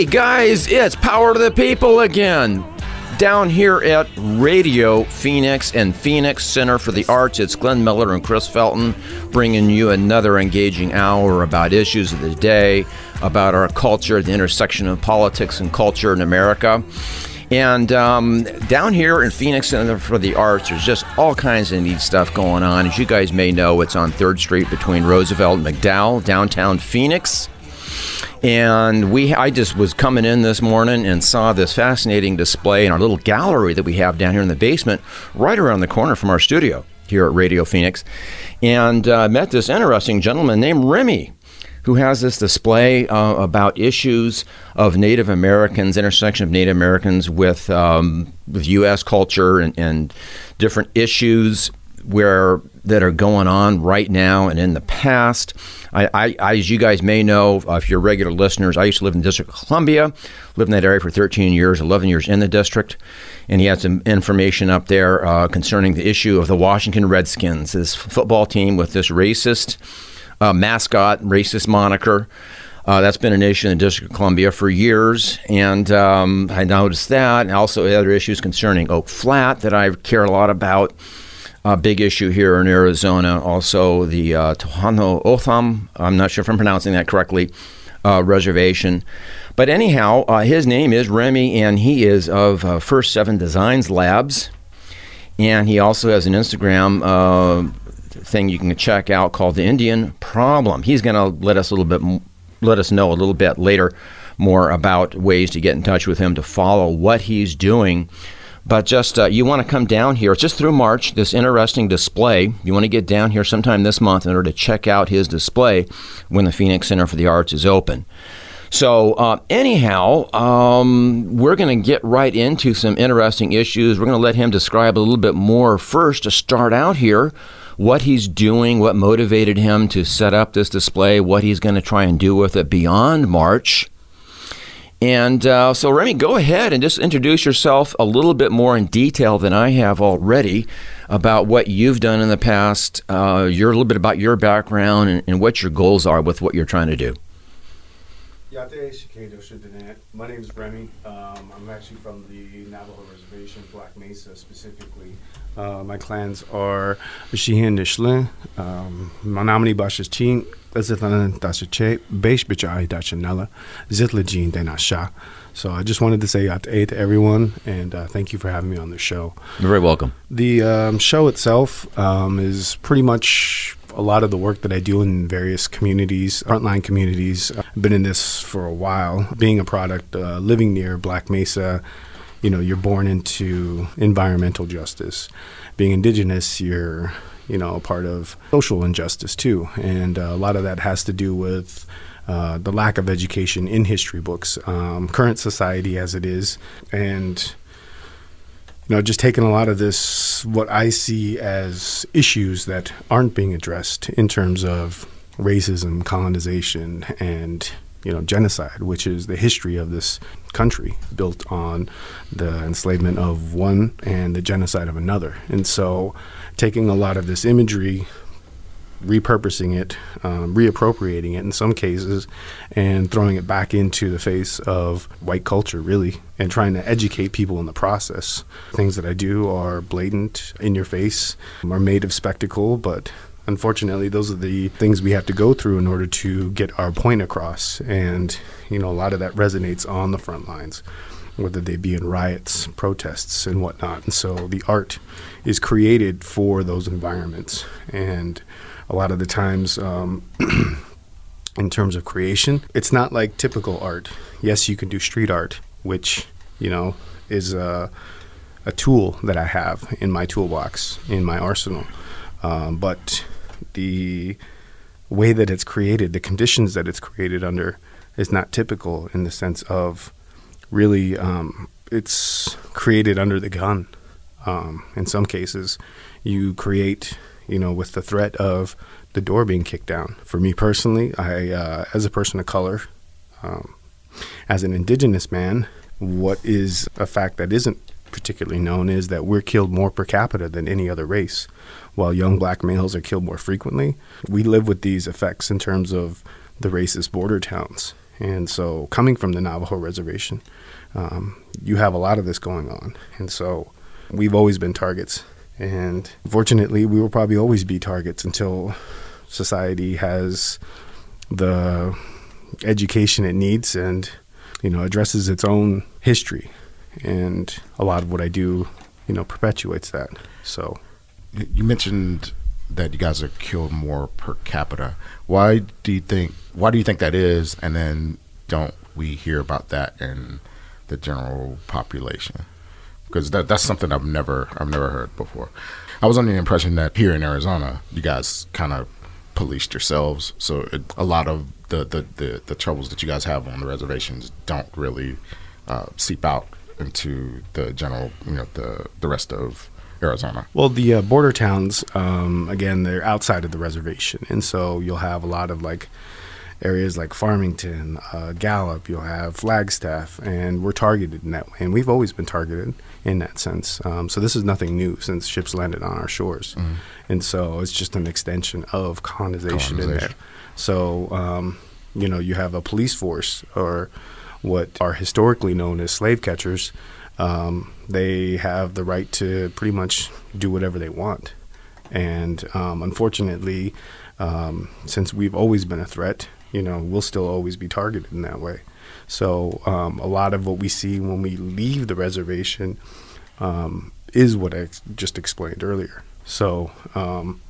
Hey guys, it's Power to the People again. Down here at Radio Phoenix and Phoenix Center for the Arts, it's Glenn Miller and Chris Felton bringing you another engaging hour about issues of the day, about our culture, the intersection of politics and culture in America. And um, down here in Phoenix Center for the Arts, there's just all kinds of neat stuff going on. As you guys may know, it's on 3rd Street between Roosevelt and McDowell, downtown Phoenix. And we, I just was coming in this morning and saw this fascinating display in our little gallery that we have down here in the basement, right around the corner from our studio here at Radio Phoenix, and uh, met this interesting gentleman named Remy who has this display uh, about issues of Native Americans, intersection of Native Americans with um, with U.S. culture and, and, different issues where that are going on right now and in the past. I, I, I, as you guys may know, uh, if you're regular listeners, I used to live in the District of Columbia, lived in that area for 13 years, 11 years in the district, and he had some information up there uh, concerning the issue of the Washington Redskins, this football team with this racist uh, mascot, racist moniker. Uh, that's been an issue in the District of Columbia for years, and um, I noticed that, and also other issues concerning Oak Flat that I care a lot about. A big issue here in Arizona. Also, the uh, Tohono O'odham, I'm not sure if I'm pronouncing that correctly, uh, reservation. But anyhow, uh, his name is Remy, and he is of uh, First Seven Designs Labs. And he also has an Instagram uh, thing you can check out called the Indian Problem. He's going to let us a little bit, let us know a little bit later more about ways to get in touch with him to follow what he's doing but just uh, you want to come down here. It's just through March, this interesting display. You want to get down here sometime this month in order to check out his display when the Phoenix Center for the Arts is open. So, uh, anyhow, um, we're going to get right into some interesting issues. We're going to let him describe a little bit more first to start out here what he's doing, what motivated him to set up this display, what he's going to try and do with it beyond March. And uh, so, Remy, go ahead and just introduce yourself a little bit more in detail than I have already about what you've done in the past, uh, your, a little bit about your background, and, and, what your goals are with what you're trying to do. My name is Remy. Um, I'm actually from the Navajo Reservation, Black Mesa specifically. Uh, my clans are Shihin Nishlin, um, Manamani Bashachin, Zitlan Dashache, Beish Bichai Dachanella, Zitlajin Denasha. So I just wanted to say at to everyone, and uh, thank you for having me on the show. You're very welcome. The um, show itself um, is pretty much a lot of the work that I do in various communities, frontline communities. I've been in this for a while. Being a product, uh, living near Black Mesa, you know, you're born into environmental justice. Being indigenous, you're, you know, a part of social injustice too. And uh, a lot of that has to do with uh, the lack of education in history books, um, current society as it is, and you know, just taking a lot of this, what I see as issues that aren't being addressed in terms of racism, colonization, and you know, genocide, which is the history of this country built on the enslavement of one and the genocide of another. And so, taking a lot of this imagery, repurposing it, um, reappropriating it in some cases, and throwing it back into the face of white culture, really, and trying to educate people in the process. Things that I do are blatant, in your face, are made of spectacle, but unfortunately, those are the things we have to go through in order to get our point across. And, you know, a lot of that resonates on the front lines, whether they be in riots, protests, and whatnot. And so the art is created for those environments. And a lot of the times, um, in terms of creation, it's not like typical art. Yes, you can do street art, which, you know, is a, a tool that I have in my toolbox, in my arsenal. Um, but the way that it's created, the conditions that it's created under, is not typical in the sense of really um, it's created under the gun. Um, in some cases, you create, you know, with the threat of the door being kicked down. For me personally, I, uh, as a person of color, um, as an indigenous man, what is a fact that isn't particularly known is that we're killed more per capita than any other race while young black males are killed more frequently. We live with these effects in terms of the racist border towns. And so, coming from the Navajo reservation, um, you have a lot of this going on. And so, we've always been targets. And fortunately, we will probably always be targets until society has the education it needs and, you know, addresses its own history. And a lot of what I do, you know, perpetuates that. So, you mentioned that you guys are killed more per capita. Why do you think? Why do you think that is? And then don't we hear about that in the general population? Because that, that's something I've never I've never heard before. I was under the impression that here in Arizona, you guys kind of policed yourselves, so it, a lot of the, the, the, the, troubles that you guys have on the reservations don't really uh, seep out into the general, you know, the the rest of Arizona? Well, the uh, border towns, um, again, they're outside of the reservation, and so you'll have a lot of like areas like Farmington, uh, Gallup. You'll have Flagstaff, and we're targeted in that way, and we've always been targeted in that sense. Um, so this is nothing new since ships landed on our shores, mm-hmm. and so it's just an extension of colonization, colonization. in there. So um, you know, you have a police force or what are historically known as slave catchers um, they have the right to pretty much do whatever they want. And um, unfortunately, um, since we've always been a threat, you know, we'll still always be targeted in that way. So um, a lot of what we see when we leave the reservation um, is what I just explained earlier. So um,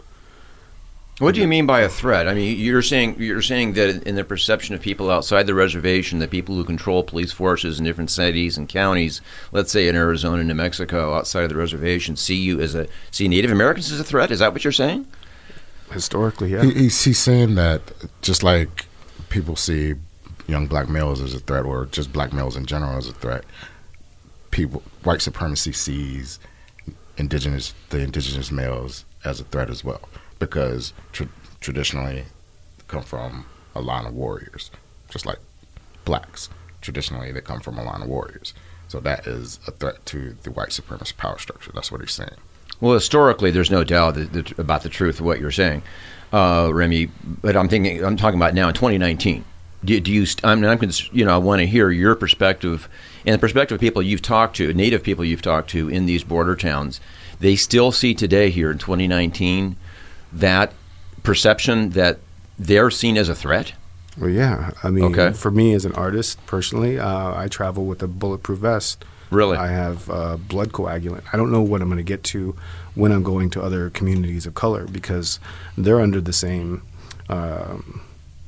what do you mean by a threat? I mean, you're saying you're saying that in the perception of people outside the reservation, the people who control police forces in different cities and counties, let's say in Arizona, New Mexico, outside of the reservation, see you as a see Native Americans as a threat. Is that what you're saying? Historically, yeah. He, he's, he's saying that just like people see young black males as a threat, or just black males in general as a threat, people white supremacy sees indigenous the indigenous males as a threat as well because tra- traditionally come from a line of warriors, just like blacks. Traditionally, they come from a line of warriors. So that is a threat to the white supremacist power structure. That's what he's saying. Well, historically, there's no doubt that, that, about the truth of what you're saying, uh, Remy. But I'm thinking, I'm talking about now in 2019. Do, do you? I'm, I'm, you know, I want to hear your perspective and the perspective of people you've talked to, native people you've talked to in these border towns. They still see today here in 2019 that perception that they're seen as a threat? Well, yeah. I mean, okay. for me as an artist personally, uh, I travel with a bulletproof vest. Really? I have uh, blood coagulant. I don't know what I'm going to get to when I'm going to other communities of color because they're under the same, um,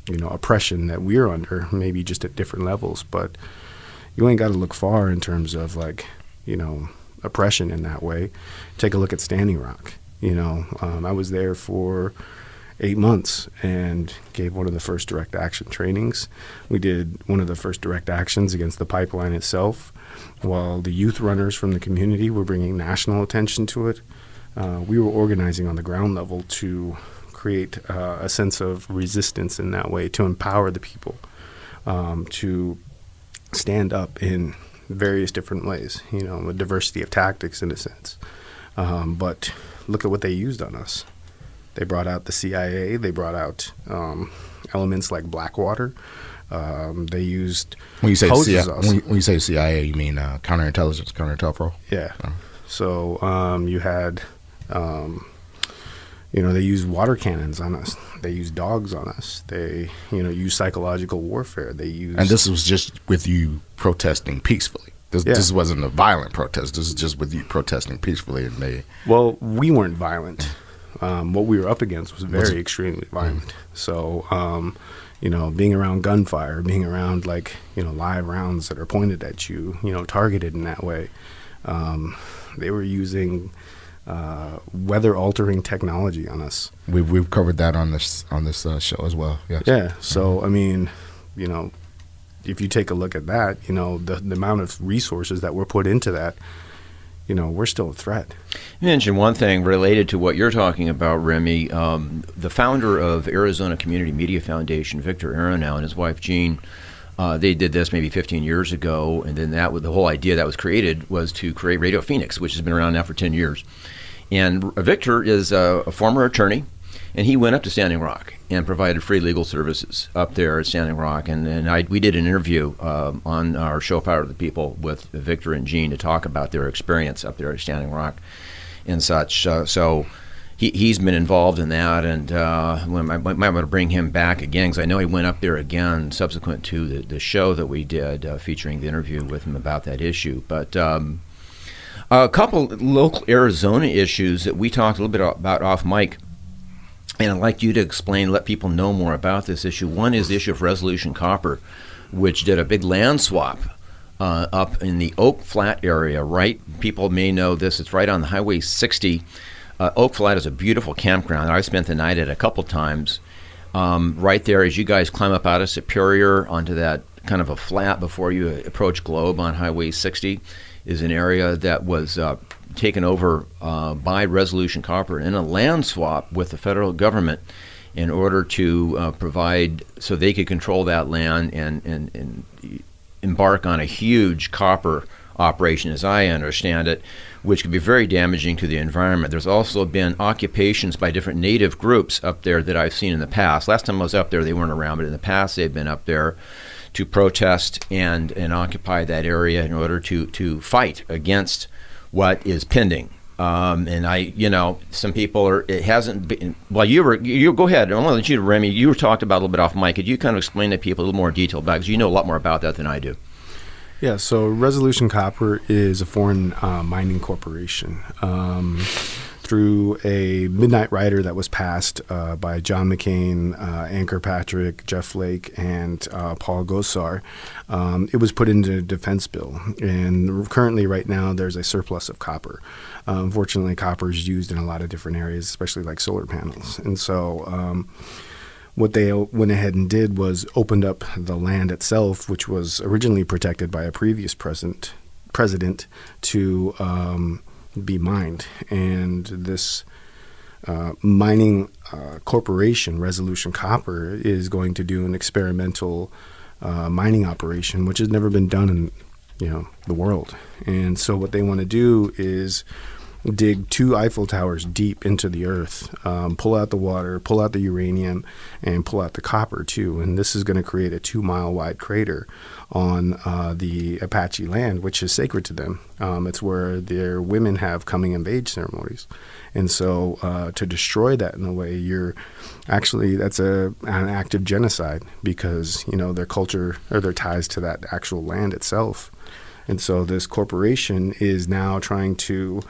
you know, oppression that we're under, maybe just at different levels. But you ain't got to look far in terms of like, you know, oppression in that way. Take a look at Standing Rock. You know, um, I was there for eight months and gave one of the first direct action trainings. We did one of the first direct actions against the pipeline itself, while the youth runners from the community were bringing national attention to it. Uh, we were organizing on the ground level to create uh, a sense of resistance in that way, to empower the people, um, to stand up in various different ways, you know, a diversity of tactics in a sense. Um, but look at what they used on us. They brought out the CIA. They brought out um, elements like Blackwater. Um, they used when you say CIA, when, when, you say CIA, you mean uh, counterintelligence, COINTELPRO. Yeah. Oh. So um, you had, um, you know, they used water cannons on us. They used dogs on us. They, you know, used psychological warfare. They used, and this was just with you protesting peacefully. This, yeah. this wasn't a violent protest. This is just with you protesting peacefully, and they. Well, we weren't violent. Um, what we were up against was very extremely violent. Mm. So, um, you know, being around gunfire, being around like you know live rounds that are pointed at you, you know, targeted in that way. Um, they were using uh, weather altering technology on us. We've we've covered that on this on this uh, show as well. Yes. Yeah. So mm-hmm. I mean, you know, if you take a look at that, you know, the, the amount of resources that were put into that, you know, we're still a threat. You mentioned one thing related to what you're talking about, Remy. Um, the founder of Arizona Community Media Foundation, Victor Aronow, and his wife Jean, uh, they did this maybe 15 years ago, and then that the whole idea that was created was to create Radio Phoenix, which has been around now for 10 years. And Victor is a, a former attorney and he went up to Standing Rock and provided free legal services up there at Standing Rock. And, and I, we did an interview um, on our show Power to the People with Victor and Jean to talk about their experience up there at Standing Rock and such. Uh, so he, he's been involved in that, and uh, I might, might want to bring him back again because I know he went up there again subsequent to the, the show that we did uh, featuring the interview with him about that issue. But um, a couple local Arizona issues that we talked a little bit about off mic. And I'd like you to explain, let people know more about this issue. One is the issue of Resolution Copper, which did a big land swap uh, up in the Oak Flat area, right? People may know this. It's right on the Highway 60. Uh, Oak Flat is a beautiful campground. I've spent the night at a couple times. Um, right there, as you guys climb up out of Superior onto that kind of a flat before you approach Globe on Highway 60 is an area that was uh, taken over uh, by Resolution Copper in a land swap with the federal government in order to uh, provide so they could control that land and, and, and embark on a huge copper operation, as I understand it, which could be very damaging to the environment. There's also been occupations by different native groups up there that I've seen in the past. Last time I was up there, they weren't around, but in the past, they've been up there to protest and, and occupy that area in order to, to fight against what is pending. Um, and I, you know, some people are. It hasn't been. Well, you were. You go ahead. I want to let you, Remy. You were talked about a little bit off mic. Could you kind of explain to people a little more detail about? Because you know a lot more about that than I do. Yeah, so Resolution Copper is a foreign uh, mining corporation. Um, through a midnight rider that was passed uh, by John McCain, uh, Ann Kirkpatrick, Jeff Flake, and uh, Paul Gosar. Um, it was put into a defense bill, and currently, right now, there's a surplus of copper. Uh, unfortunately, copper is used in a lot of different areas, especially like solar panels, and so. Um, what they went ahead and did was opened up the land itself, which was originally protected by a previous president, president to um, be mined. And this uh, mining uh, corporation, Resolution Copper, is going to do an experimental uh, mining operation, which has never been done in you know the world. And so what they want to do is dig two Eiffel Towers deep into the earth, um, pull out the water, pull out the uranium, and pull out the copper too. And this is going to create a two mile wide crater on uh, the Apache land, which is sacred to them. Um, it's where their women have coming of age ceremonies. And so uh, to destroy that in a way, you're actually, that's a, an act of genocide because, you know, their culture or their ties to that actual land itself. And so this corporation is now trying to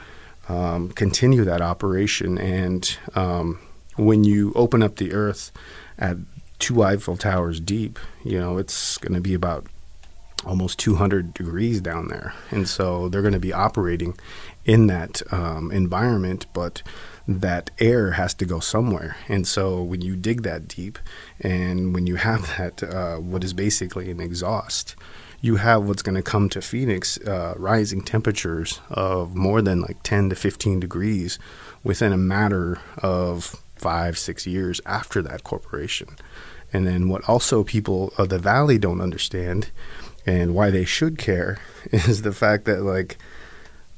um, continue that operation. And um, when you open up the earth at two Eiffel Towers deep, you know, it's going to be about almost 200 degrees down there. And so they're going to be operating in that um, environment, but that air has to go somewhere. And so when you dig that deep and when you have that, uh, what is basically an exhaust, you have what's going to come to Phoenix uh, rising temperatures of more than like 10 to 15 degrees within a matter of five, six years after that corporation. And then what also people of the valley don't understand and why they should care is the fact that like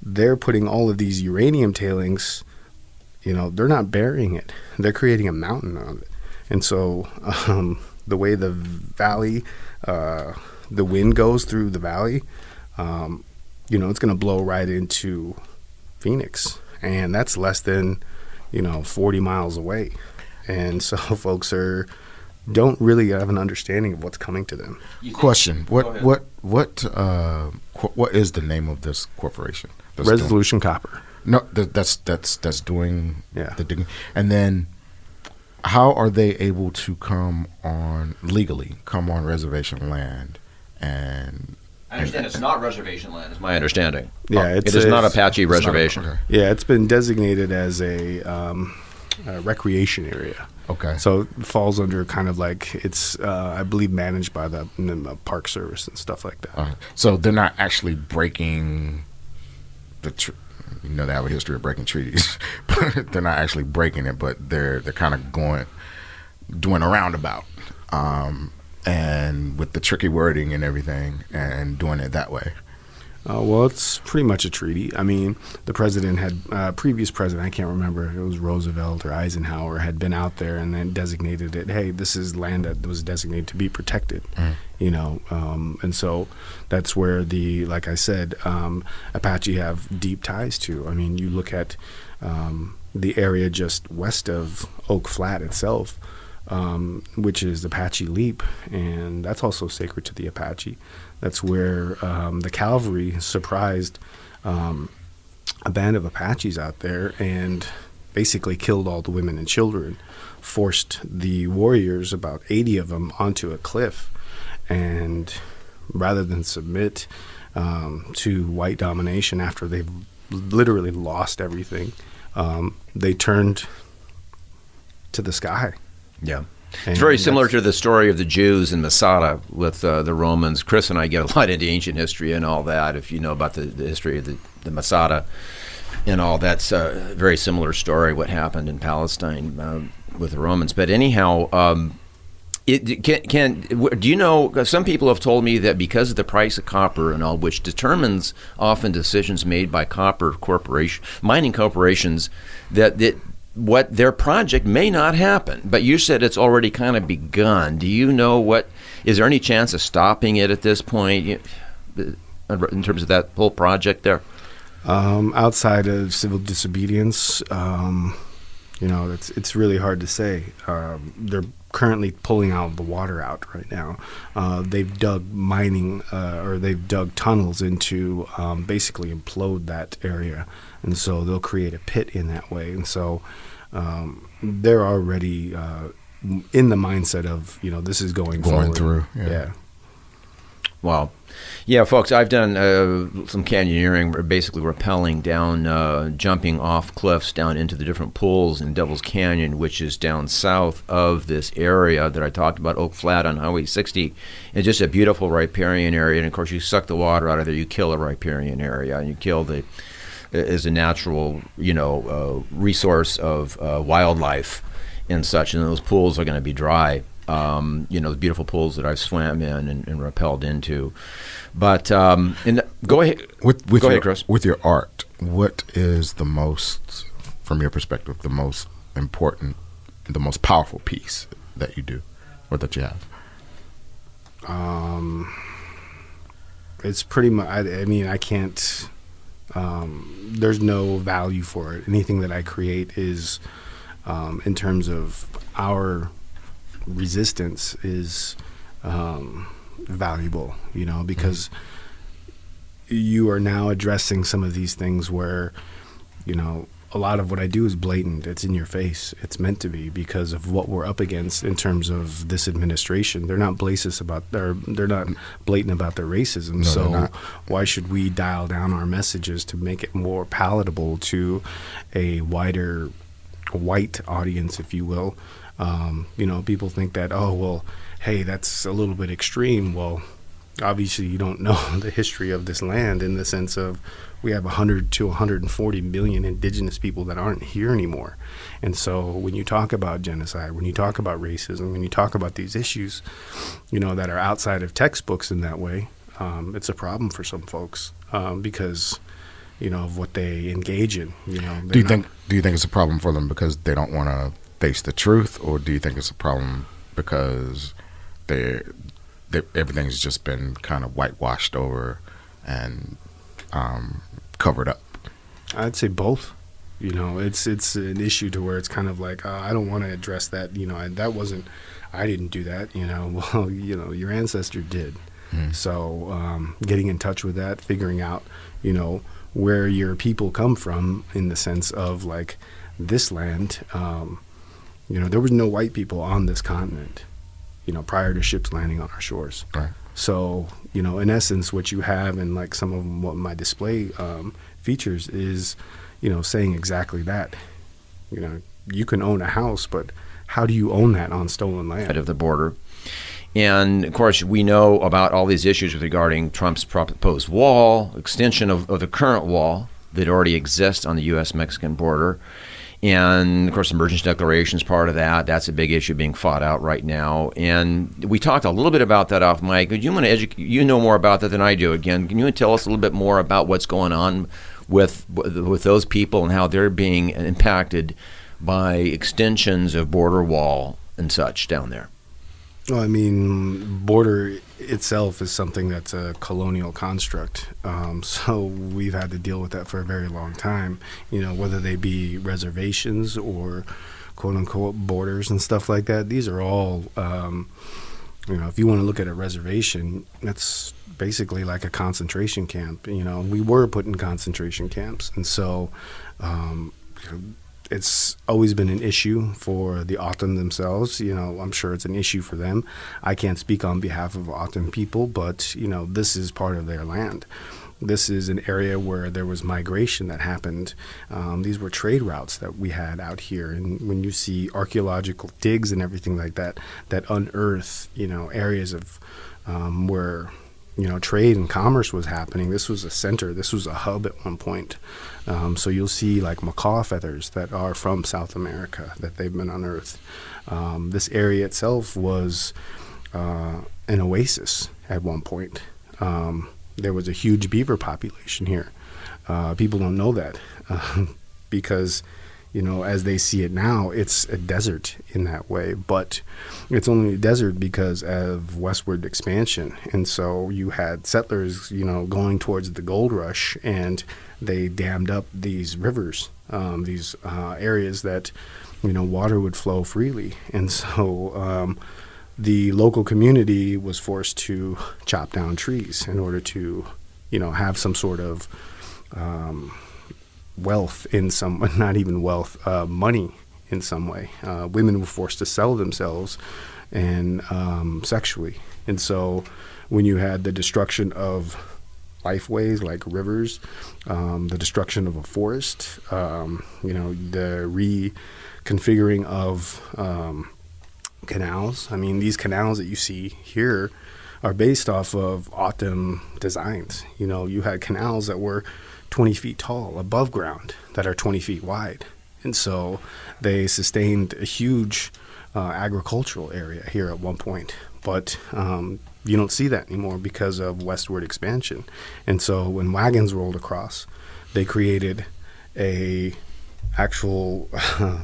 they're putting all of these uranium tailings, you know, they're not burying it. They're creating a mountain of it. And so um, the way the valley uh, the wind goes through the valley, um, you know, it's going to blow right into Phoenix, and that's less than you know 40 miles away. And so folks are don't really have an understanding of what's coming to them. Question: What what what uh, qu- what is the name of this corporation? Resolution doing, Copper. No, th- that's that's that's doing yeah. the digging, and then how are they able to come on legally come on reservation land and I understand it's not reservation land. Is my understanding. Yeah, it's it is not Apache reservation. Not, okay. Yeah, it's been designated as a, um, a, recreation area. Okay. So it falls under kind of like it's, uh, I believe, managed by the, the, Park Service and stuff like that. Uh, so they're not actually breaking the. Tr- you know, they have a history of breaking treaties, but they're not actually breaking it. But they're they're kind of going doing a roundabout. Um, and with the tricky wording and everything and doing it that way. Uh, well, it's pretty much a treaty. I mean, the president had, uh, previous president, I can't remember, it was Roosevelt or Eisenhower, had been out there and then designated it, hey, this is land that was designated to be protected, Mm. you know. Um, and so that's where the, like I said, um, Apache have deep ties to. I mean, you look at um, the area just west of Oak Flat itself. Um, which is Apache Leap, and that's also sacred to the Apache. That's where um, the cavalry surprised um, a band of Apaches out there and basically killed all the women and children, forced the warriors, about 80 of them, onto a cliff. And rather than submit um, to white domination after they've literally lost everything, um, they turned to the sky. Yeah. And It's very similar to the story of the Jews in Masada with uh, the Romans. Chris and I get a lot into ancient history and all that. If you know about the, the history of the, the Masada and all, that's a very similar story, what happened in Palestine uh, with the Romans. But anyhow, um, it can, can do you know? Some people have told me that because of the price of copper and all, which determines often decisions made by copper corporation mining corporations, that that what their project may not happen. But you said it's already kind of begun. Do you know what? Is there any chance of stopping it at this point? In terms of that whole project there, Um, outside of civil disobedience, um, you know, it's it's really hard to say. Um, they're currently pulling out the water out right now. Uh, they've dug mining, uh, or they've dug tunnels into um, basically implode that area, and so they'll create a pit in that way. And so um, they're already uh, in the mindset of you know this is going Going forward. through, yeah. yeah. Wow. Yeah, folks, I've done uh, some canyoneering, basically rappelling down, uh, jumping off cliffs down into the different pools in Devil's Canyon, which is down south of this area that I talked about, Oak Flat on Highway 60. It's just a beautiful riparian area, and of course, you suck the water out of there, you kill a riparian area, and you kill the is a natural, you know, uh, resource of uh, wildlife and such, and those pools are going to be dry. Um, you know, the beautiful pools that I've swam in and, and rappelled into. But um, and go ahead, With with go your, ahead, Chris. with your art, what is the most, from your perspective, the most important, the most powerful piece that you do, or that you have? Um, it's pretty much. I, I mean, I can't. Um, there's no value for it. Anything that I create is, um, in terms of our resistance, is um, valuable. You know, because you are now addressing some of these things where, you know, a lot of what I do is blatant. It's in your face. It's meant to be because of what we're up against in terms of this administration. They're not blatant about their. They're not blatant about their racism. No, so why should we dial down our messages to make it more palatable to a wider white audience, if you will? Um, you know, people think that oh well, hey, that's a little bit extreme. Well, obviously you don't know the history of this land in the sense of we have 100 to 140 million indigenous people that aren't here anymore. And so when you talk about genocide, when you talk about racism, when you talk about these issues, you know, that are outside of textbooks in that way, um, it's a problem for some folks um, because, you know, of what they engage in. You know, Do you not- think do you think it's a problem for them because they don't want to face the truth, or do you think it's a problem because they everything's just been kind of whitewashed over and um, covered up? I'd say both. You know, it's it's an issue to where it's kind of like uh, I don't want to address that. You know, I, that wasn't I didn't do that. You know, well, you know, your ancestor did. So um, getting in touch with that, figuring out, you know, where your people come from in the sense of like this land. Um, you know, there was no white people on this continent. You know, prior to ships landing on our shores. Right. So, you know, in essence, what you have and like some of what my display um, features is, you know, saying exactly that. You know, you can own a house, but how do you own that on stolen Out land? of the border. And of course, we know about all these issues regarding Trump's proposed wall, extension of, of the current wall that already exists on the U.S. Mexican border. And of course, emergency declaration is part of that. That's a big issue being fought out right now. And we talked a little bit about that off mic. You want to educate? You know more about that than I do. Again, can you tell us a little bit more about what's going on with with those people and how they're being impacted by extensions of border wall and such down there? Well, I mean, border itself is something that's a colonial construct. Um, so we've had to deal with that for a very long time. You know, whether they be reservations or quote unquote borders and stuff like that. These are all, um, you know, if you want to look at a reservation, that's basically like a concentration camp. You know, we were put in concentration camps, and so. Um, it's always been an issue for the O'odham themselves. You know, I'm sure it's an issue for them. I can't speak on behalf of O'odham people, but you know, this is part of their land. This is an area where there was migration that happened. Um, these were trade routes that we had out here, and when you see archaeological digs and everything like that, that unearth, you know, areas of um, where you know trade and commerce was happening. This was a center. This was a hub at one point. Um, so you'll see like macaw feathers that are from South America that they've been unearthed. Um, this area itself was uh, an oasis at one point. Um, there was a huge beaver population here. Uh, people don't know that because you know, as they see it now, it's a desert in that way. But it's only a desert because of westward expansion. And so you had settlers, you know, going towards the gold rush and they dammed up these rivers, um, these uh, areas that, you know, water would flow freely. And so, um, the local community was forced to chop down trees in order to, you know, have some sort of um, wealth in some, not even wealth, uh, money in some way. Uh, women were forced to sell themselves and um, sexually. And so when you had the destruction of lifeways like rivers, um, the destruction of a forest, um, you know, the reconfiguring of um, canals. I mean, these canals that you see here are based off of O'odham designs. You know, you had canals that were 20 feet tall above ground that are 20 feet wide. And so they sustained a huge uh, agricultural area here at one point. But um, you don't see that anymore because of westward expansion. And so when wagons rolled across, they created a actual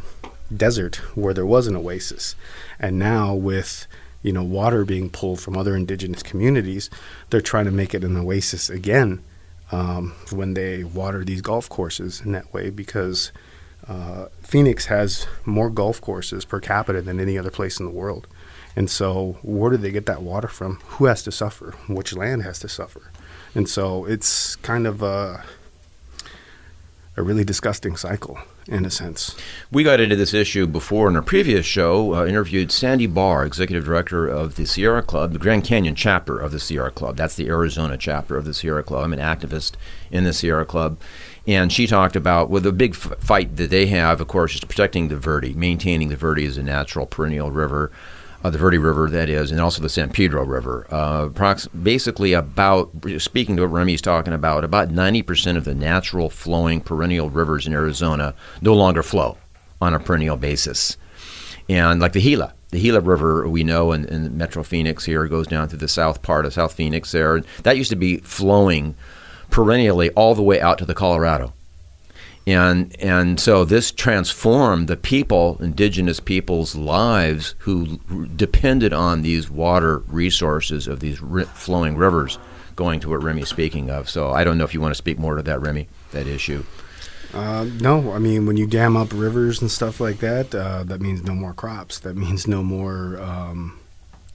desert where there was an oasis. And now with you know water being pulled from other indigenous communities, they're trying to make it an oasis again um, when they water these golf courses in that way because uh, Phoenix has more golf courses per capita than any other place in the world. And so, where do they get that water from? Who has to suffer? Which land has to suffer? And so, it's kind of a, a really disgusting cycle in a sense. We got into this issue before in a previous show, uh, interviewed Sandy Bahr, executive director of the Sierra Club, the Grand Canyon chapter of the Sierra Club. That's the Arizona chapter of the Sierra Club. I'm an activist in the Sierra Club. And she talked about well, the big f- fight that they have, of course, is protecting the Verde, maintaining the Verde as a natural perennial river uh, the Verde River, that is, and also the San Pedro River. Uh, basically, about speaking to what Remy's talking about, about 90% of the natural flowing perennial rivers in Arizona no longer flow on a perennial basis. And like the Gila, the Gila River, we know in, in Metro Phoenix here goes down through the south part of South Phoenix there. That used to be flowing perennially all the way out to the Colorado and and so this transformed the people, indigenous people's lives who depended on these water resources of these flowing rivers, going to what Remy's speaking of. So I don't know if you want to speak more to that, Remy, that issue. Uh, no, I mean when you dam up rivers and stuff like that, uh, that means no more crops. That means no more, um,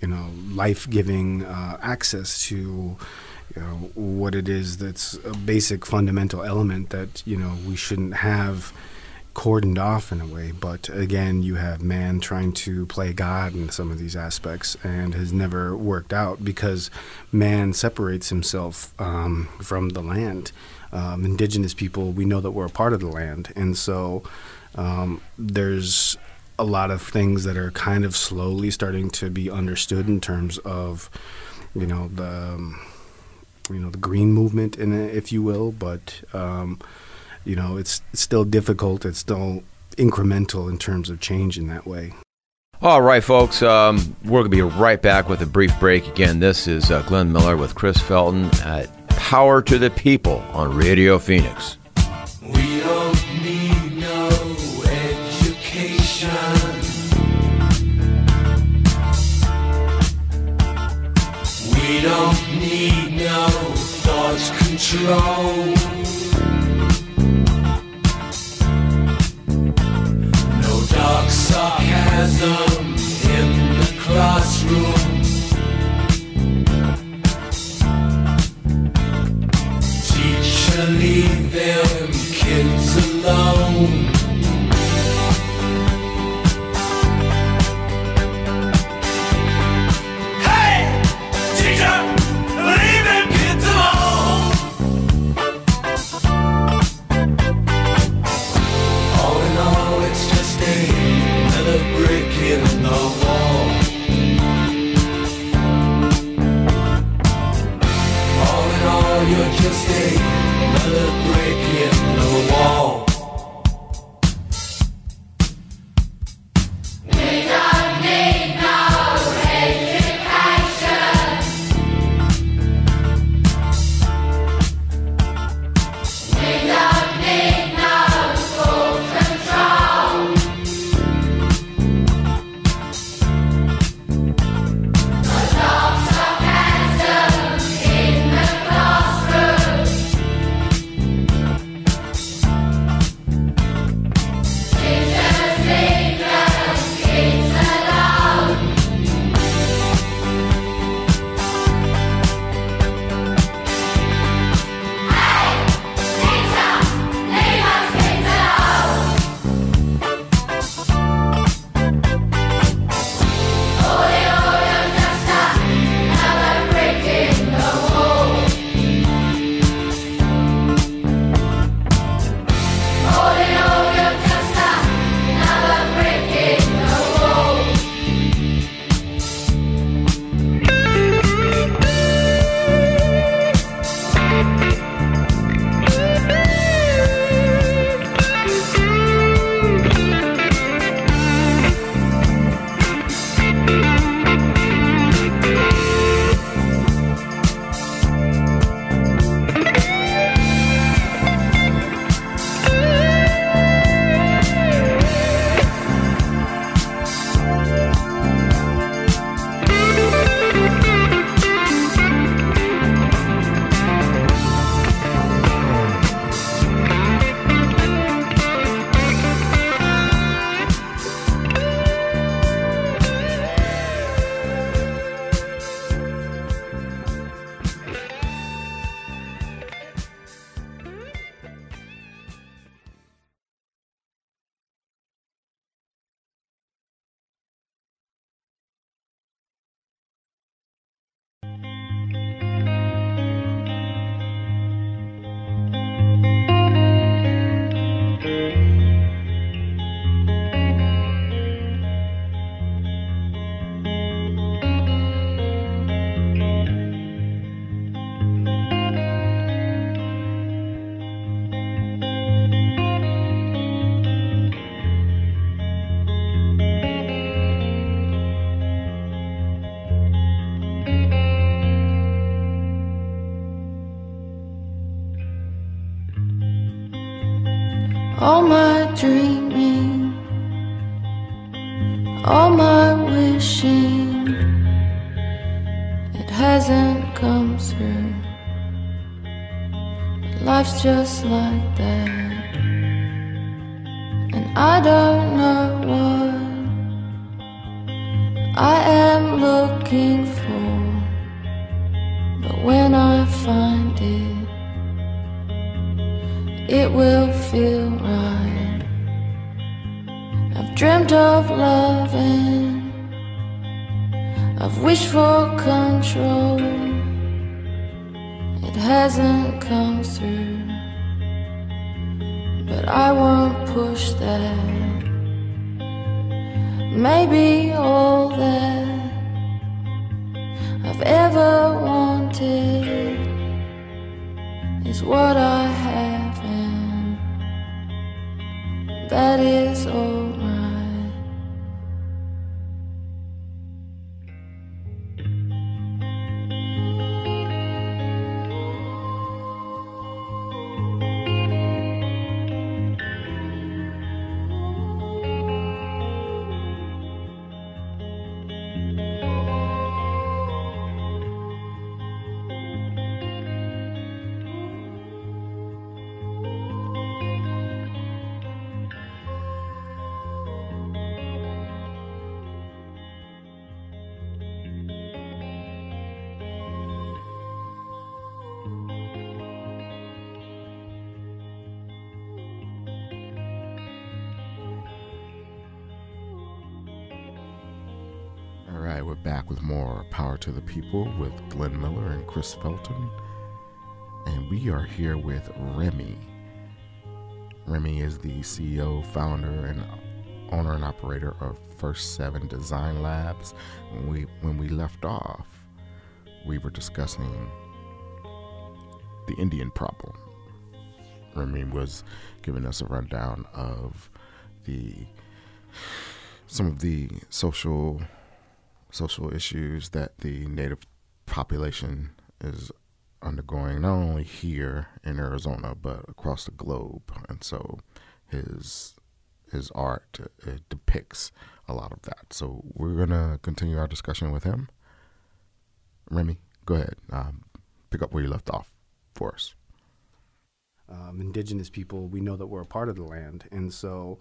you know, life-giving uh, access to you know, what it is that's a basic fundamental element that you know we shouldn't have cordoned off in a way. But again, you have man trying to play God in some of these aspects and has never worked out because man separates himself um, from the land. Um, indigenous people, we know that we're a part of the land, and so um, there's a lot of things that are kind of slowly starting to be understood in terms of, you know, the um, you know the green movement in it, if you will. But um, you know, it's, it's still difficult. It's still incremental in terms of change in that way. All right, folks, um, we're going to be right back with a brief break. Again, this is uh, Glenn Miller with Chris Felton at Power to the People on Radio Phoenix. We don't need no education. We don't need no thought control. No dark sarcasm in the classroom. Teacher, leave them kids alone. All my I've ever wanted is what I have, and that is People with Glenn Miller and Chris Felton. And we are here with Remy. Remy is the CEO, founder, and owner and operator of First Seven Design Labs. When we when we left off, we were discussing the Indian problem. Remy was giving us a rundown of the some of the social social issues that the native population is undergoing, not only here in Arizona but across the globe. And so his his art depicts a lot of that. So we're gonna continue our discussion with him. Remy, go ahead. Um, pick up where you left off for us. um, indigenous people, we know that we're a part of the land, and so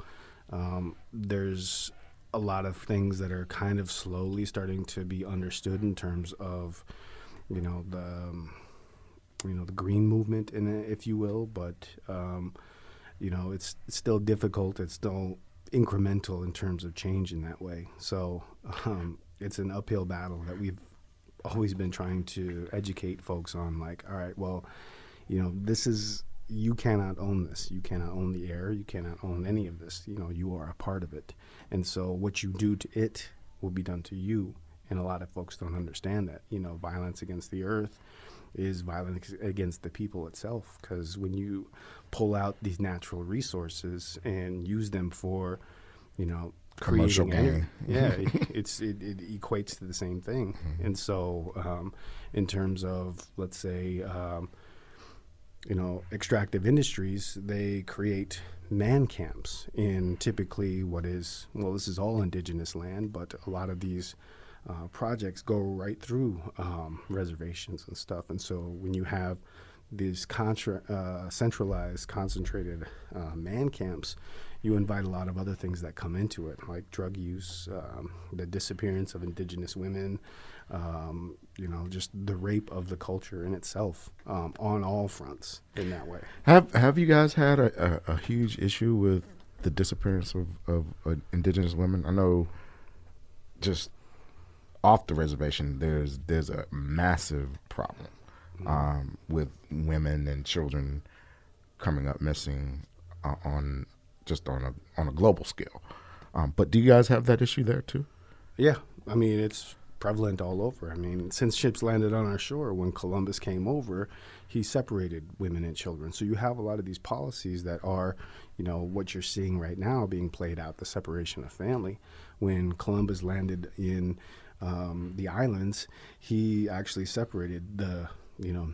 um, there's a lot of things that are kind of slowly starting to be understood in terms of, you know, the um, you know the green movement, in it, if you will. But um, you know, it's, it's still difficult. It's still incremental in terms of change in that way. So um, it's an uphill battle that we've always been trying to educate folks on. Like, all right, well, you know, this is you cannot own this. You cannot own the air. You cannot own any of this. You know, you are a part of it. And so what you do to it will be done to you. And a lot of folks don't understand that. You know, violence against the earth is violence against the people itself. Because when you pull out these natural resources and use them for, you know, Commercial creating gain. yeah, it, it's it, it equates to the same thing. And so, um, in terms of let's say, um, you know, extractive industries, they create man camps in typically what is well, this is all indigenous land, but a lot of these uh, projects go right through um, reservations and stuff. And so, when you have these contra- uh, centralized, concentrated uh, man camps, you invite a lot of other things that come into it, like drug use, um, the disappearance of indigenous women, um, you know, just the rape of the culture in itself um, on all fronts in that way. Have Have you guys had a, a, a huge issue with the disappearance of, of uh, indigenous women? I know, just off the reservation, there's there's a massive problem um, with women and children coming up missing uh, on just on a on a global scale. Um, but do you guys have that issue there too? Yeah, I mean it's prevalent all over. I mean, since ships landed on our shore, when Columbus came over, he separated women and children. So you have a lot of these policies that are, you know, what you're seeing right now being played out, the separation of family. When Columbus landed in um, the islands, he actually separated the, you know,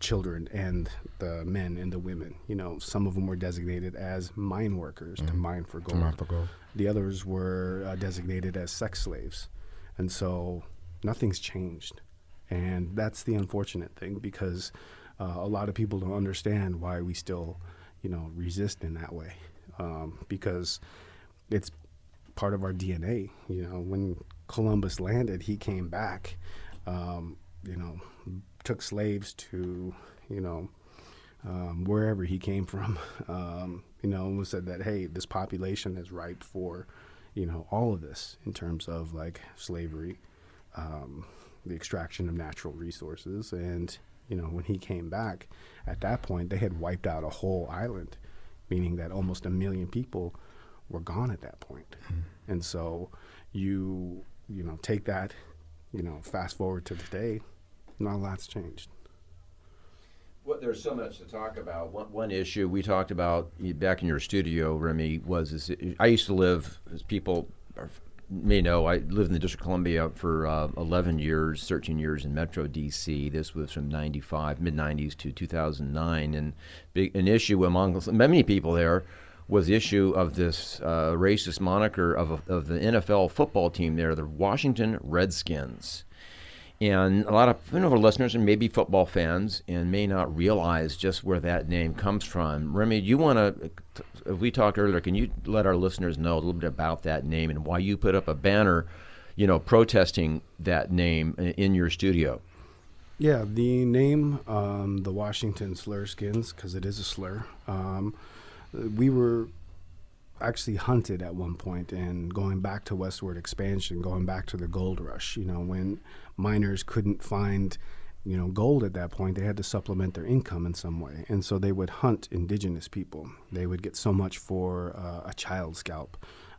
children and the men and the women. You know, some of them were designated as mine workers to mine for gold. Mine for gold. The others were uh, designated as sex slaves. And so nothing's changed. And that's the unfortunate thing because uh, a lot of people don't understand why we still, you know, resist in that way. Um, because it's part of our DNA. You know, when Columbus landed, he came back, um, you know, took slaves to, you know, um, wherever he came from, um, you know, and said that, hey, this population is ripe for, you know, all of this in terms of like slavery, um, the extraction of natural resources. And, you know, when he came back, at that point, they had wiped out a whole island, meaning that almost a million people were gone at that point. And so you, you know, take that, you know, fast forward to today, not a lot's changed. Well, there's so much to talk about. One, one issue we talked about back in your studio, Remy, was is I used to live, as people may know, I lived in the District of Columbia for uh, 11 years, 13 years in Metro DC. This was from 95, mid 90s to 2009. And big, an issue among many people there was the issue of this uh, racist moniker of, of the NFL football team there, the Washington Redskins. And a lot of you know, our listeners and maybe football fans and may not realize just where that name comes from. Remy, you want to, we talked earlier, can you let our listeners know a little bit about that name and why you put up a banner, you know, protesting that name in your studio? Yeah, the name, um, the Washington Slurskins, because it is a slur. Um, we were actually hunted at one point and going back to westward expansion going back to the gold rush you know when miners couldn't find you know gold at that point they had to supplement their income in some way. And so they would hunt indigenous people. They would get so much for uh, a child scalp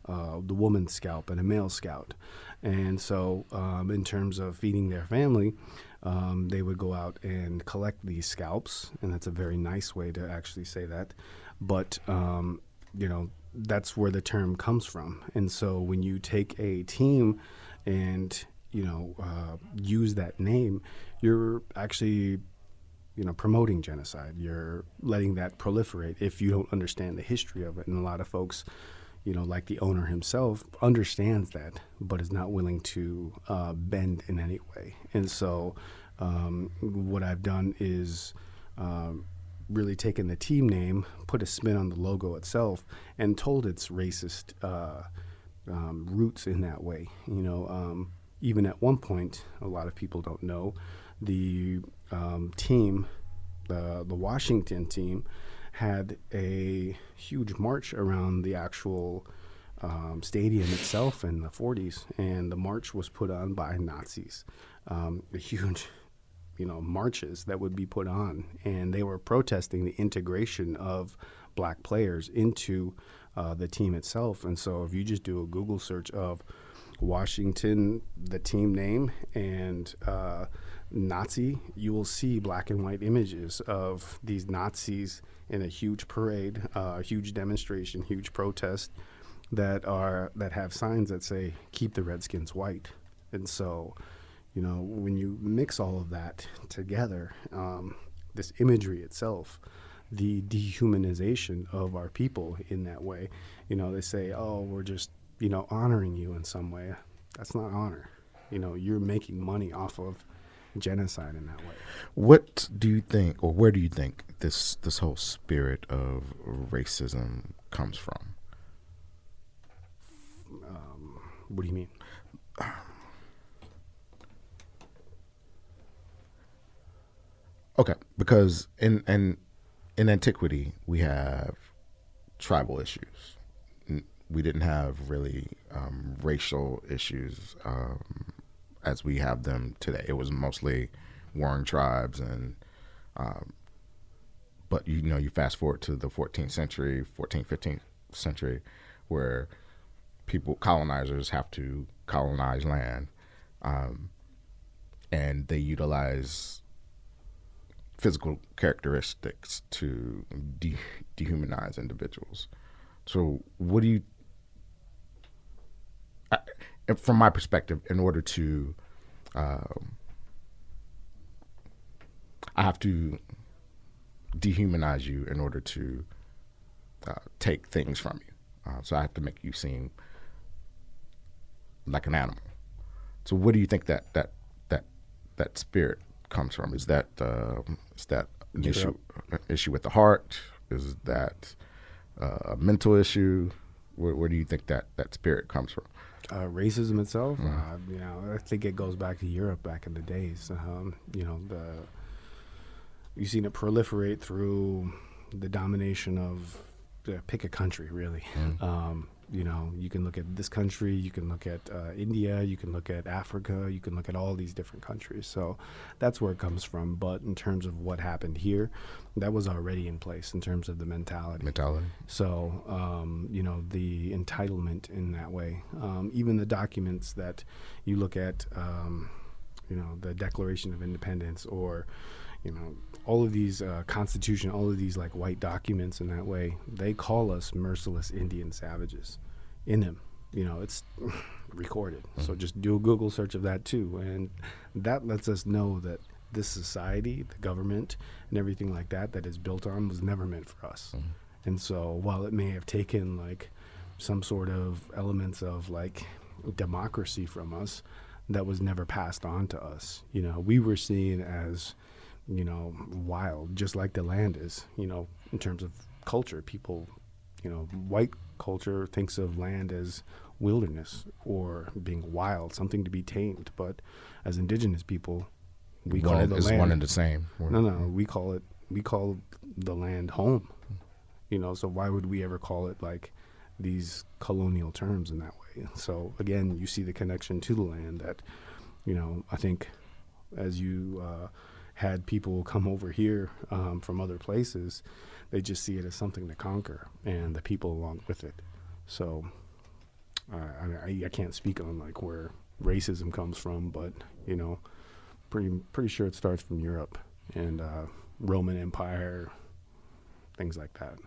uh, the woman's scalp and a male scalp. And so um, in terms of feeding their family um, they would go out and collect these scalps. And that's a very nice way to actually say that. But um, you know that's where the term comes from. And so when you take a team and you know uh, use that name, you're actually you know promoting genocide. You're letting that proliferate if you don't understand the history of it. And a lot of folks, you know, like the owner himself, understands that, but is not willing to uh, bend in any way. And so um, what I've done is. Um, really taken the team name, put a spin on the logo itself, and told its racist uh, um, roots in that way. You know, um, even at one point, a lot of people don't know, the um, team, the the Washington team, had a huge march around the actual. Um, stadium itself in the 40s, and the march was put on by Nazis. Um, a huge you know marches that would be put on, and they were protesting the integration of black players into uh, the team itself. And so, if you just do a Google search of Washington, the team name, and uh, Nazi, you will see black and white images of these Nazis in a huge parade, uh, a huge demonstration, huge protest that are that have signs that say "Keep the Redskins white." And so, you know, when you mix all of that together, um, this imagery itself, the dehumanization of our people in that way, you know, they say, oh, we're just, you know, honoring you in some way. That's not honor. You know, you're making money off of genocide in that way. What do you think, or where do you think this this whole spirit of racism comes from? Um, what do you mean? Okay, because in in in antiquity we have tribal issues. We didn't have really um, racial issues um, as we have them today. It was mostly warring tribes and. Um, but you know, you fast forward to the 14th century, 14th, 15th century, where people colonizers have to colonize land, um, and they utilize physical characteristics to de- dehumanize individuals. So, what do you, I, from my perspective, in order to, um, I have to dehumanize you in order to uh, take things from you. Uh, so I have to make you seem like an animal. So, what do you think that that that that spirit comes from? Is that uh, is that an Get issue issue with the heart? Is that uh, a mental issue? Where, where do you think that that spirit comes from? Uh, racism itself, uh, you know, I think it goes back to Europe back in the days. Um, you know, the you've seen it proliferate through the domination of uh, pick a country, really. Um, you know, you can look at this country, you can look at uh, India, you can look at Africa, you can look at all these different countries. So that's where it comes from. But in terms of what happened here, that was already in place in terms of the mentality. Mentality. So, um, you know, the entitlement in that way. Um, even the documents that you look at, um, you know, the Declaration of Independence or, you know, all of these uh, constitution, all of these like white documents in that way, they call us merciless Indian savages in them. You know, it's recorded. So just do a Google search of that too, and that lets us know that this society, the government, and everything like that that is built on was never meant for us. And so while it may have taken like some sort of elements of like democracy from us, that was never passed on to us. You know, we were seen as, you know, wild, just like the land is, you know, in terms of culture. People, you know, white culture thinks of land as wilderness or being wild, something to be tamed. But as indigenous people, we one call the land one and the same. no, no, we call it we call the land home. You know, so why would we ever call it like these colonial terms in that way? So again, you see the connection to the land that, you know, I think as you uh, had people come over here um, from other places, they just see it as something to conquer and the people along with it. So uh, I, I, can't speak on like where racism comes from, but you know, pretty pretty sure it starts from Europe and uh, Roman Empire, things like that.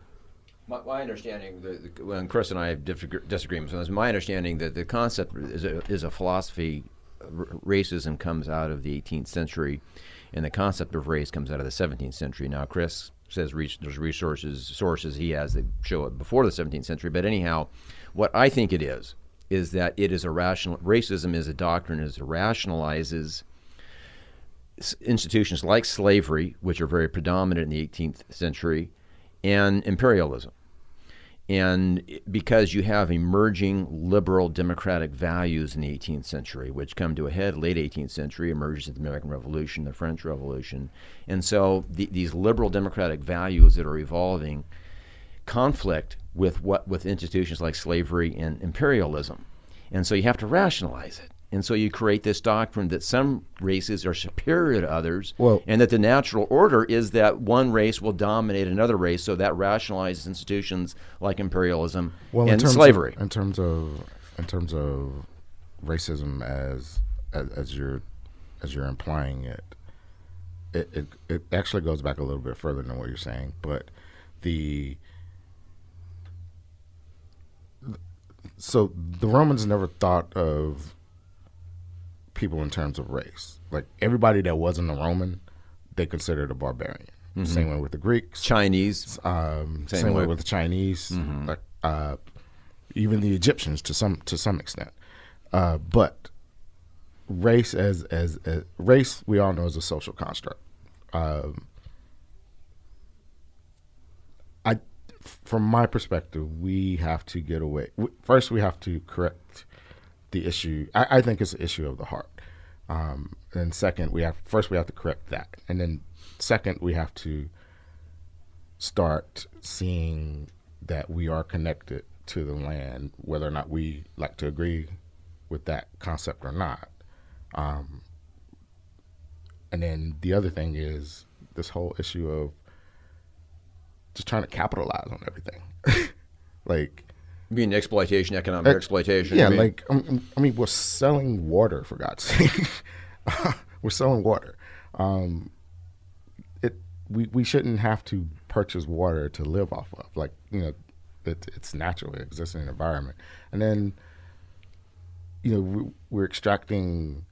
My, my understanding, the, the, when Chris and I have disagree- disagreements this, my understanding that the concept is a, is a philosophy. r- Racism comes out of the 18th century, and the concept of race comes out of the 17th century. Now, Chris says re- there's resources sources he has that show it before the 17th century, but anyhow, what I think it is is that it is a rational. Racism is a doctrine is it rationalizes institutions like slavery, which are very predominant in the 18th century, and imperialism. And because you have emerging liberal democratic values in the 18th century, which come to a head late 18th century, emerges in the American Revolution, the French Revolution. And so the, these liberal democratic values that are evolving conflict with what with institutions like slavery and imperialism. And so you have to rationalize it. And so you create this doctrine that some races are superior to others, Well- and that the natural order is that one race will dominate another race. So that rationalizes institutions like imperialism Well, and terms slavery. Of, in terms of in terms of racism, as as, as you're as you're implying it, it, it it actually goes back a little bit further than what you're saying. But the so the Romans never thought of people in terms of race. Like everybody that wasn't a Roman, they considered a barbarian. Same way with the Greeks. Chinese. Um, Same same, way. way. with the Chinese, like, uh, even the Egyptians to some to some extent. Uh, but race as, as as race, we all know is a social construct. Um, I, from my perspective, we have to get away. First, we have to correct the issue. I, I think it's an issue of the heart. Um, and second, we have first we have to correct that, and then second, we have to start seeing that we are connected to the land, whether or not we like to agree with that concept or not. Um, and then the other thing is this whole issue of just trying to capitalize on everything. like, mean, exploitation, economic uh, exploitation. Yeah, I mean, like um, I mean, we're selling water for God's sake. we're selling water. Um, it we we shouldn't have to purchase water to live off of. Like you know, it, it's natural. It exists in an environment, and then you know we, we're extracting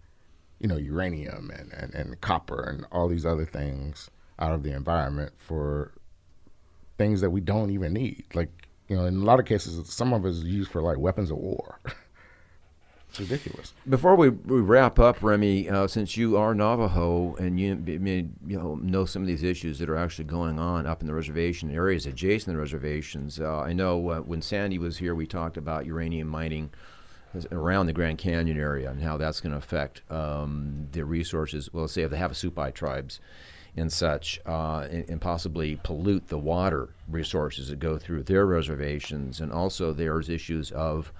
you know uranium and, and, and copper and all these other things out of the environment for things that we don't even need. Like you know, in a lot of cases, some of it is used for like weapons of war. it's ridiculous. Before we, we wrap up, Remy, uh, since you are Navajo and you you know know some of these issues that are actually going on up in the reservation areas adjacent to the reservations, uh, I know uh, when Sandy was here, we talked about uranium mining around the Grand Canyon area and how that's going to affect um, the resources. Well, say of the Havasupai tribes and such, uh, and, and possibly pollute the water resources that go through their reservations, and also there's issues of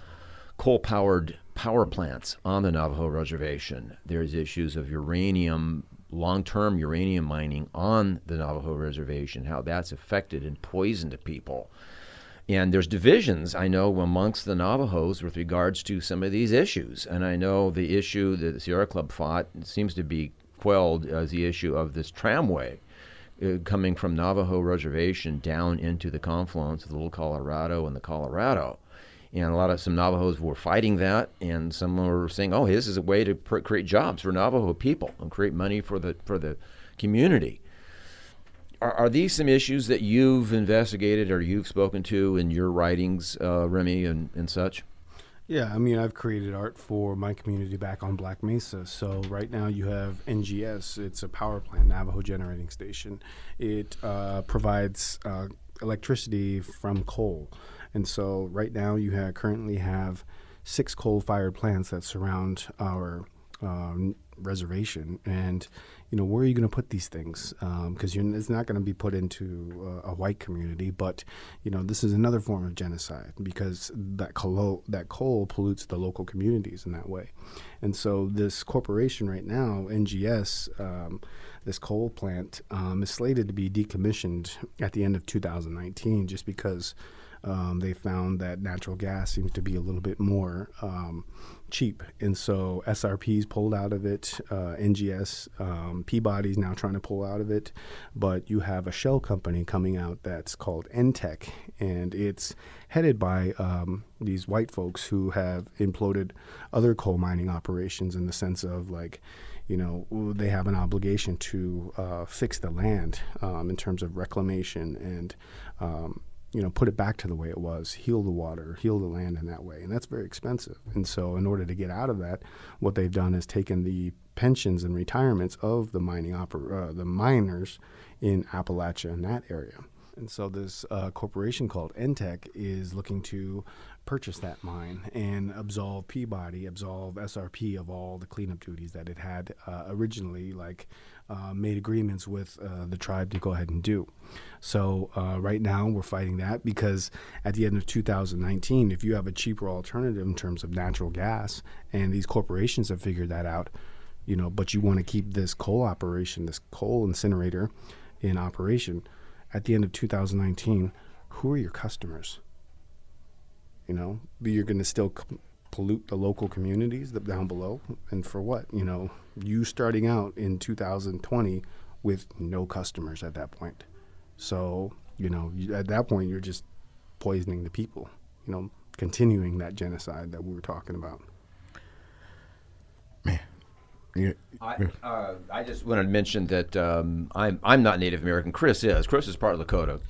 coal-powered power plants on the Navajo reservation. There's issues of uranium, long-term uranium mining on the Navajo reservation, how that's affected and poisoned people. And there's divisions, I know, amongst the Navajos with regards to some of these issues. And I know the issue that the Sierra Club fought seems to be quelled is the issue of this tramway uh, coming from Navajo Reservation down into the confluence of the Little Colorado and the Colorado. And a lot of some Navajos were fighting that, and some were saying, "Oh, this is a way to pr- create jobs for Navajo people and create money for the for the community." Are, are these some issues that you've investigated or you've spoken to in your writings, uh, Remy, and, and such? Yeah, I mean, I've created art for my community back on Black Mesa. So right now you have NGS. It's a power plant, Navajo Generating Station. It uh, provides uh, electricity from coal, and so right now you have currently have six coal-fired plants that surround our um, reservation. And you know, where are you going to put these things? Because it's not going to be put into uh, a white community, but you know, this is another form of genocide because that coal that coal pollutes the local communities in that way. And so, this corporation right now, NGS, um, this coal plant, um, is slated to be decommissioned at the end of 2019, just because. Um, they found that natural gas seems to be a little bit more um, cheap, and so SRP's pulled out of it. Uh, NGS, um, Peabody's now trying to pull out of it, but you have a shell company coming out that's called NTEC, and it's headed by um, these white folks who have imploded other coal mining operations in the sense of like you know, they have an obligation to uh, fix the land um, in terms of reclamation and, um, you know, put it back to the way it was, heal the water, heal the land in that way. And that's very expensive. And so, in order to get out of that, what they've done is taken the pensions and retirements of the mining oper- uh, the miners in Appalachia in that area. And so, this uh, corporation called NTEC is looking to purchase that mine and absolve Peabody, absolve SRP of all the cleanup duties that it had uh, originally, like uh, made agreements with uh, the tribe to go ahead and do. So uh, right now we're fighting that because at the end of 2019, if you have a cheaper alternative in terms of natural gas, and these corporations have figured that out, you know, but you want to keep this coal operation, this coal incinerator, in operation, at the end of 2019, who are your customers? You know, but you're going to still pollute the local communities that down below, and for what? You know, you starting out in 2020 with no customers at that point. So you know, you, at that point, you're just poisoning the people. You know, continuing that genocide that we were talking about. Yeah, I, uh, I just wanted to mention that um, I'm I'm not Native American. Chris is. Chris is part of Lakota,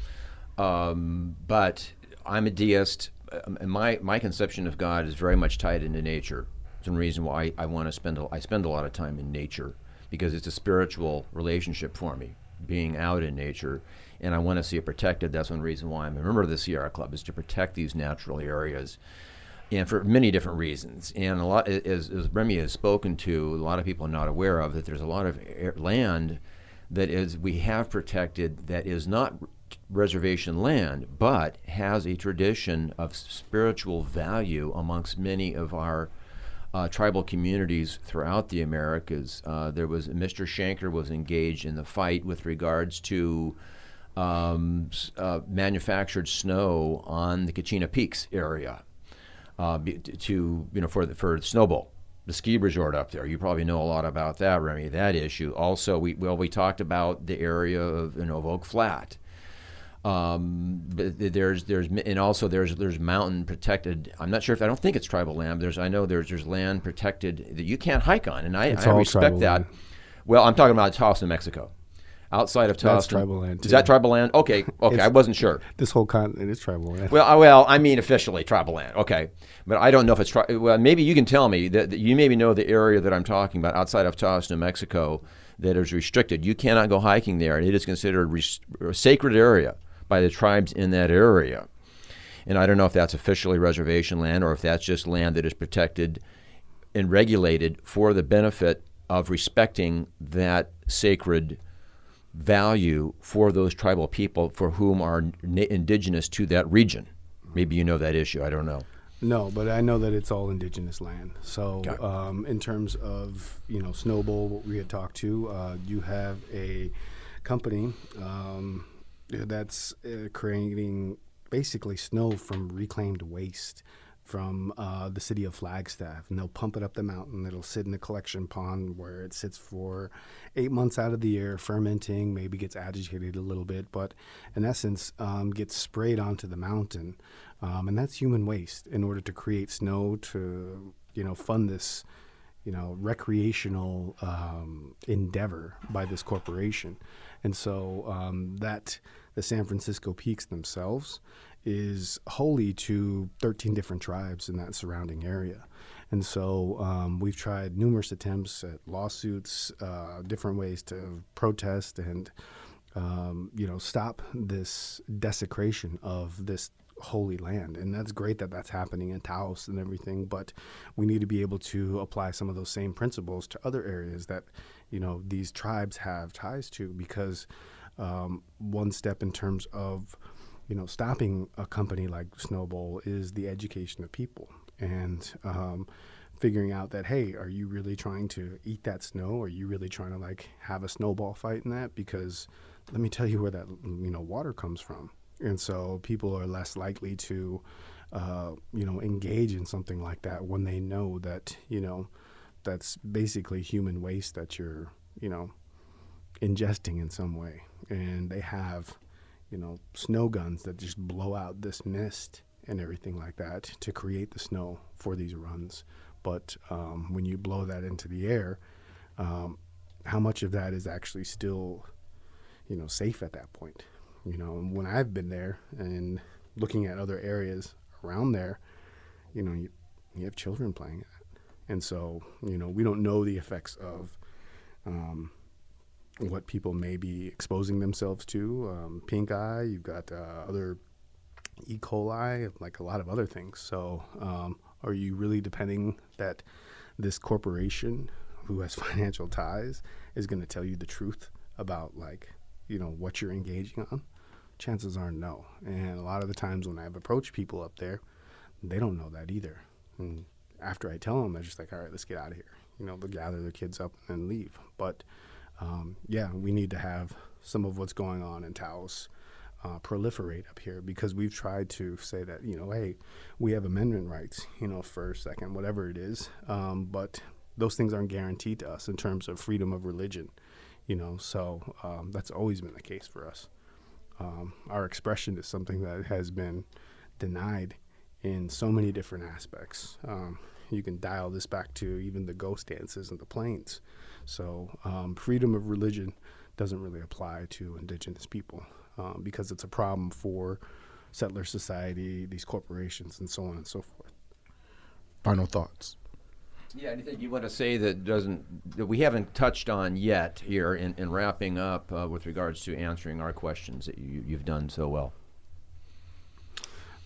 um, but I'm a deist, and Um, my my conception of God is very much tied into nature. It's one reason why I, I want to spend a, I spend a lot of time in nature because it's a spiritual relationship for me, being out in nature, and I want to see it protected. That's one reason why I'm a member of the Sierra Club is to protect these natural areas and for many different reasons. And a lot, as, as Remy has spoken to, a lot of people are not aware of that. There's a lot of air, land that is we have protected that is not reservation land, but has a tradition of spiritual value amongst many of our uh, tribal communities throughout the Americas. Uh, there was Mr. Shanker was engaged in the fight with regards to um, uh, manufactured snow on the Kachina Peaks area uh, to you know for the, for Snowbowl, the ski resort up there. You probably know a lot about that, Remy. That issue. Also, we well we talked about the area of you know Oak Flat. Um, but there's there's and also there's there's mountain protected. I'm not sure if I don't think it's tribal land. There's I know there's there's land protected that you can't hike on, and I, I respect that. land. Well, I'm talking about Taos, New Mexico. Outside of Taos, That's tribal land, Is that tribal land? Okay, okay. I wasn't sure. This whole continent is tribal land. Well, I- well, I mean officially tribal land. Okay, but I don't know if it's tri- well. Maybe you can tell me that, that you maybe know the area that I'm talking about outside of Taos, New Mexico, that is restricted. You cannot go hiking there, and it is considered res- a sacred area by the tribes in that area. And I don't know if that's officially reservation land or if that's just land that is protected and regulated for the benefit of respecting that sacred value for those tribal people for whom are na- indigenous to that region. Maybe you know that issue. I don't know. No, but I know that it's all indigenous land. So, um, in terms of you know Snowbowl, what we had talked to, uh, you have a company um, that's uh, creating basically snow from reclaimed waste from uh, the city of Flagstaff, and they'll pump it up the mountain. It'll sit in a collection pond where it sits for eight months out of the year, fermenting. Maybe gets agitated a little bit, but in essence, um, gets sprayed onto the mountain, um, and that's human waste in order to create snow to you know fund this you know, recreational um, endeavor by this corporation. And so um, that the San Francisco Peaks themselves is holy to 13 different tribes in that surrounding area. And so um, we've tried numerous attempts at lawsuits, uh, different ways to protest and, um, you know, stop this desecration of this holy land. And that's great that that's happening in Taos and everything, but we need to be able to apply some of those same principles to other areas that, you know, these tribes have ties to because um, one step in terms of, you know, stopping a company like Snowbowl is the education of people and um, figuring out that hey, are you really trying to eat that snow? Are you really trying to like have a snowball fight in that? Because let me tell you where that you know water comes from, and so people are less likely to uh, you know engage in something like that when they know that you know that's basically human waste that you're you know ingesting in some way, and they have you know, snow guns that just blow out this mist and everything like that to create the snow for these runs. But um, when you blow that into the air, um, how much of that is actually still, you know, safe at that point? You know, when I've been there and looking at other areas around there, you know, you, you have children playing it. And so, you know, we don't know the effects of um, what people may be exposing themselves to. Um, pink eye, you've got uh, other E. coli, like a lot of other things. So, um, are you really depending that this corporation who has financial ties is going to tell you the truth about like you know what you're engaging on? Chances are no. And a lot of the times when I've approached people up there, they don't know that either. And after I tell them, they're just like, "All right, let's get out of here." You know, they'll gather their kids up and leave. But um, yeah, we need to have some of what's going on in Taos uh, proliferate up here because we've tried to say that you know, hey, we have amendment rights, you know, first, second, whatever it is, um, but those things aren't guaranteed to us in terms of freedom of religion, you know. So um, that's always been the case for us. Um, our expression is something that has been denied in so many different aspects. Um, you can dial this back to even the ghost dances and the plains. So um, freedom of religion doesn't really apply to indigenous people um, because it's a problem for settler society, these corporations, and so on and so forth. Final thoughts. Yeah, anything you want to say that doesn't that we haven't touched on yet here in, in wrapping up uh, with regards to answering our questions that you, you've done so well?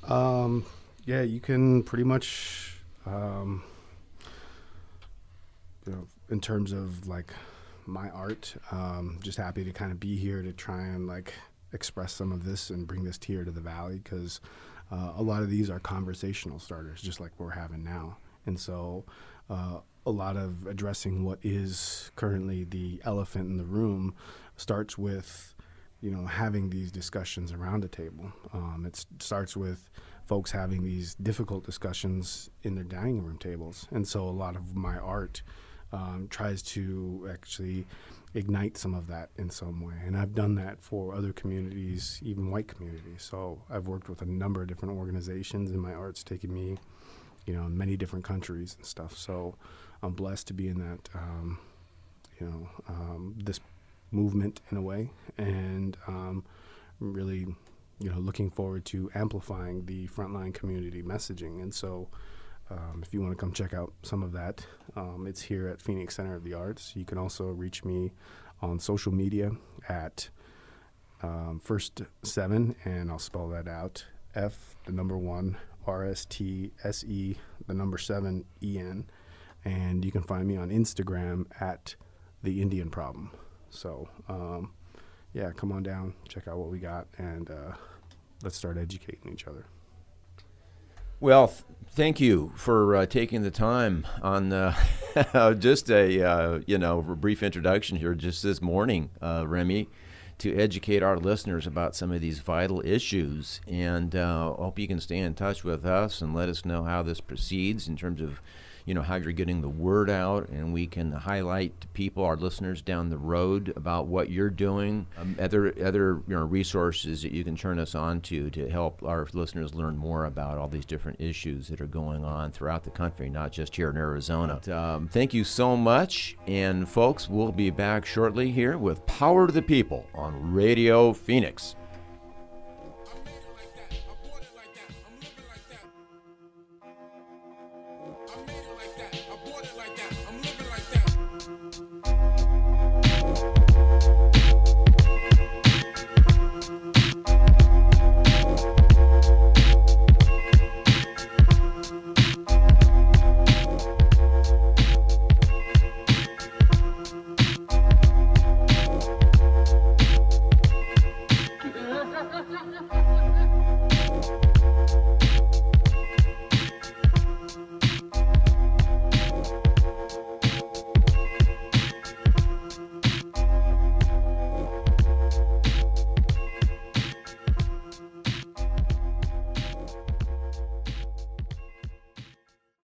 Um, yeah, you can pretty much, um, you know, in terms of like my art, um, just happy to kind of be here to try and like express some of this and bring this here to the valley because uh, a lot of these are conversational starters, just like we're having now. And so, uh, a lot of addressing what is currently the elephant in the room starts with, you know, having these discussions around a table. Um, it starts with folks having these difficult discussions in their dining room tables. And so, a lot of my art um, tries to actually ignite some of that in some way. And I've done that for other communities, even white communities. So I've worked with a number of different organizations, and my art's taken me, you know, in many different countries and stuff. So I'm blessed to be in that, um, you know, um, this movement in a way, and um, really, you know, looking forward to amplifying the frontline community messaging. And so. Um, if you want to come check out some of that, um, it's here at Phoenix Center of the Arts. You can also reach me on social media at um, First Seven, and I'll spell that out F, the number one, R S T S E, the number seven, E N. And you can find me on Instagram at The Indian Problem. So, um, yeah, come on down, check out what we got, and uh, let's start educating each other. Well, th- thank you for uh, taking the time on uh, just a uh, you know brief introduction here just this morning, uh, Remy. to educate our listeners about some of these vital issues. And uh, hope you can stay in touch with us and let us know how this proceeds in terms of you know how you're getting the word out and we can highlight to people our listeners down the road about what you're doing um, other other you know resources that you can turn us on to to help our listeners learn more about all these different issues that are going on throughout the country not just here in Arizona. Um, thank you so much and folks we'll be back shortly here with Power to the People on Radio Phoenix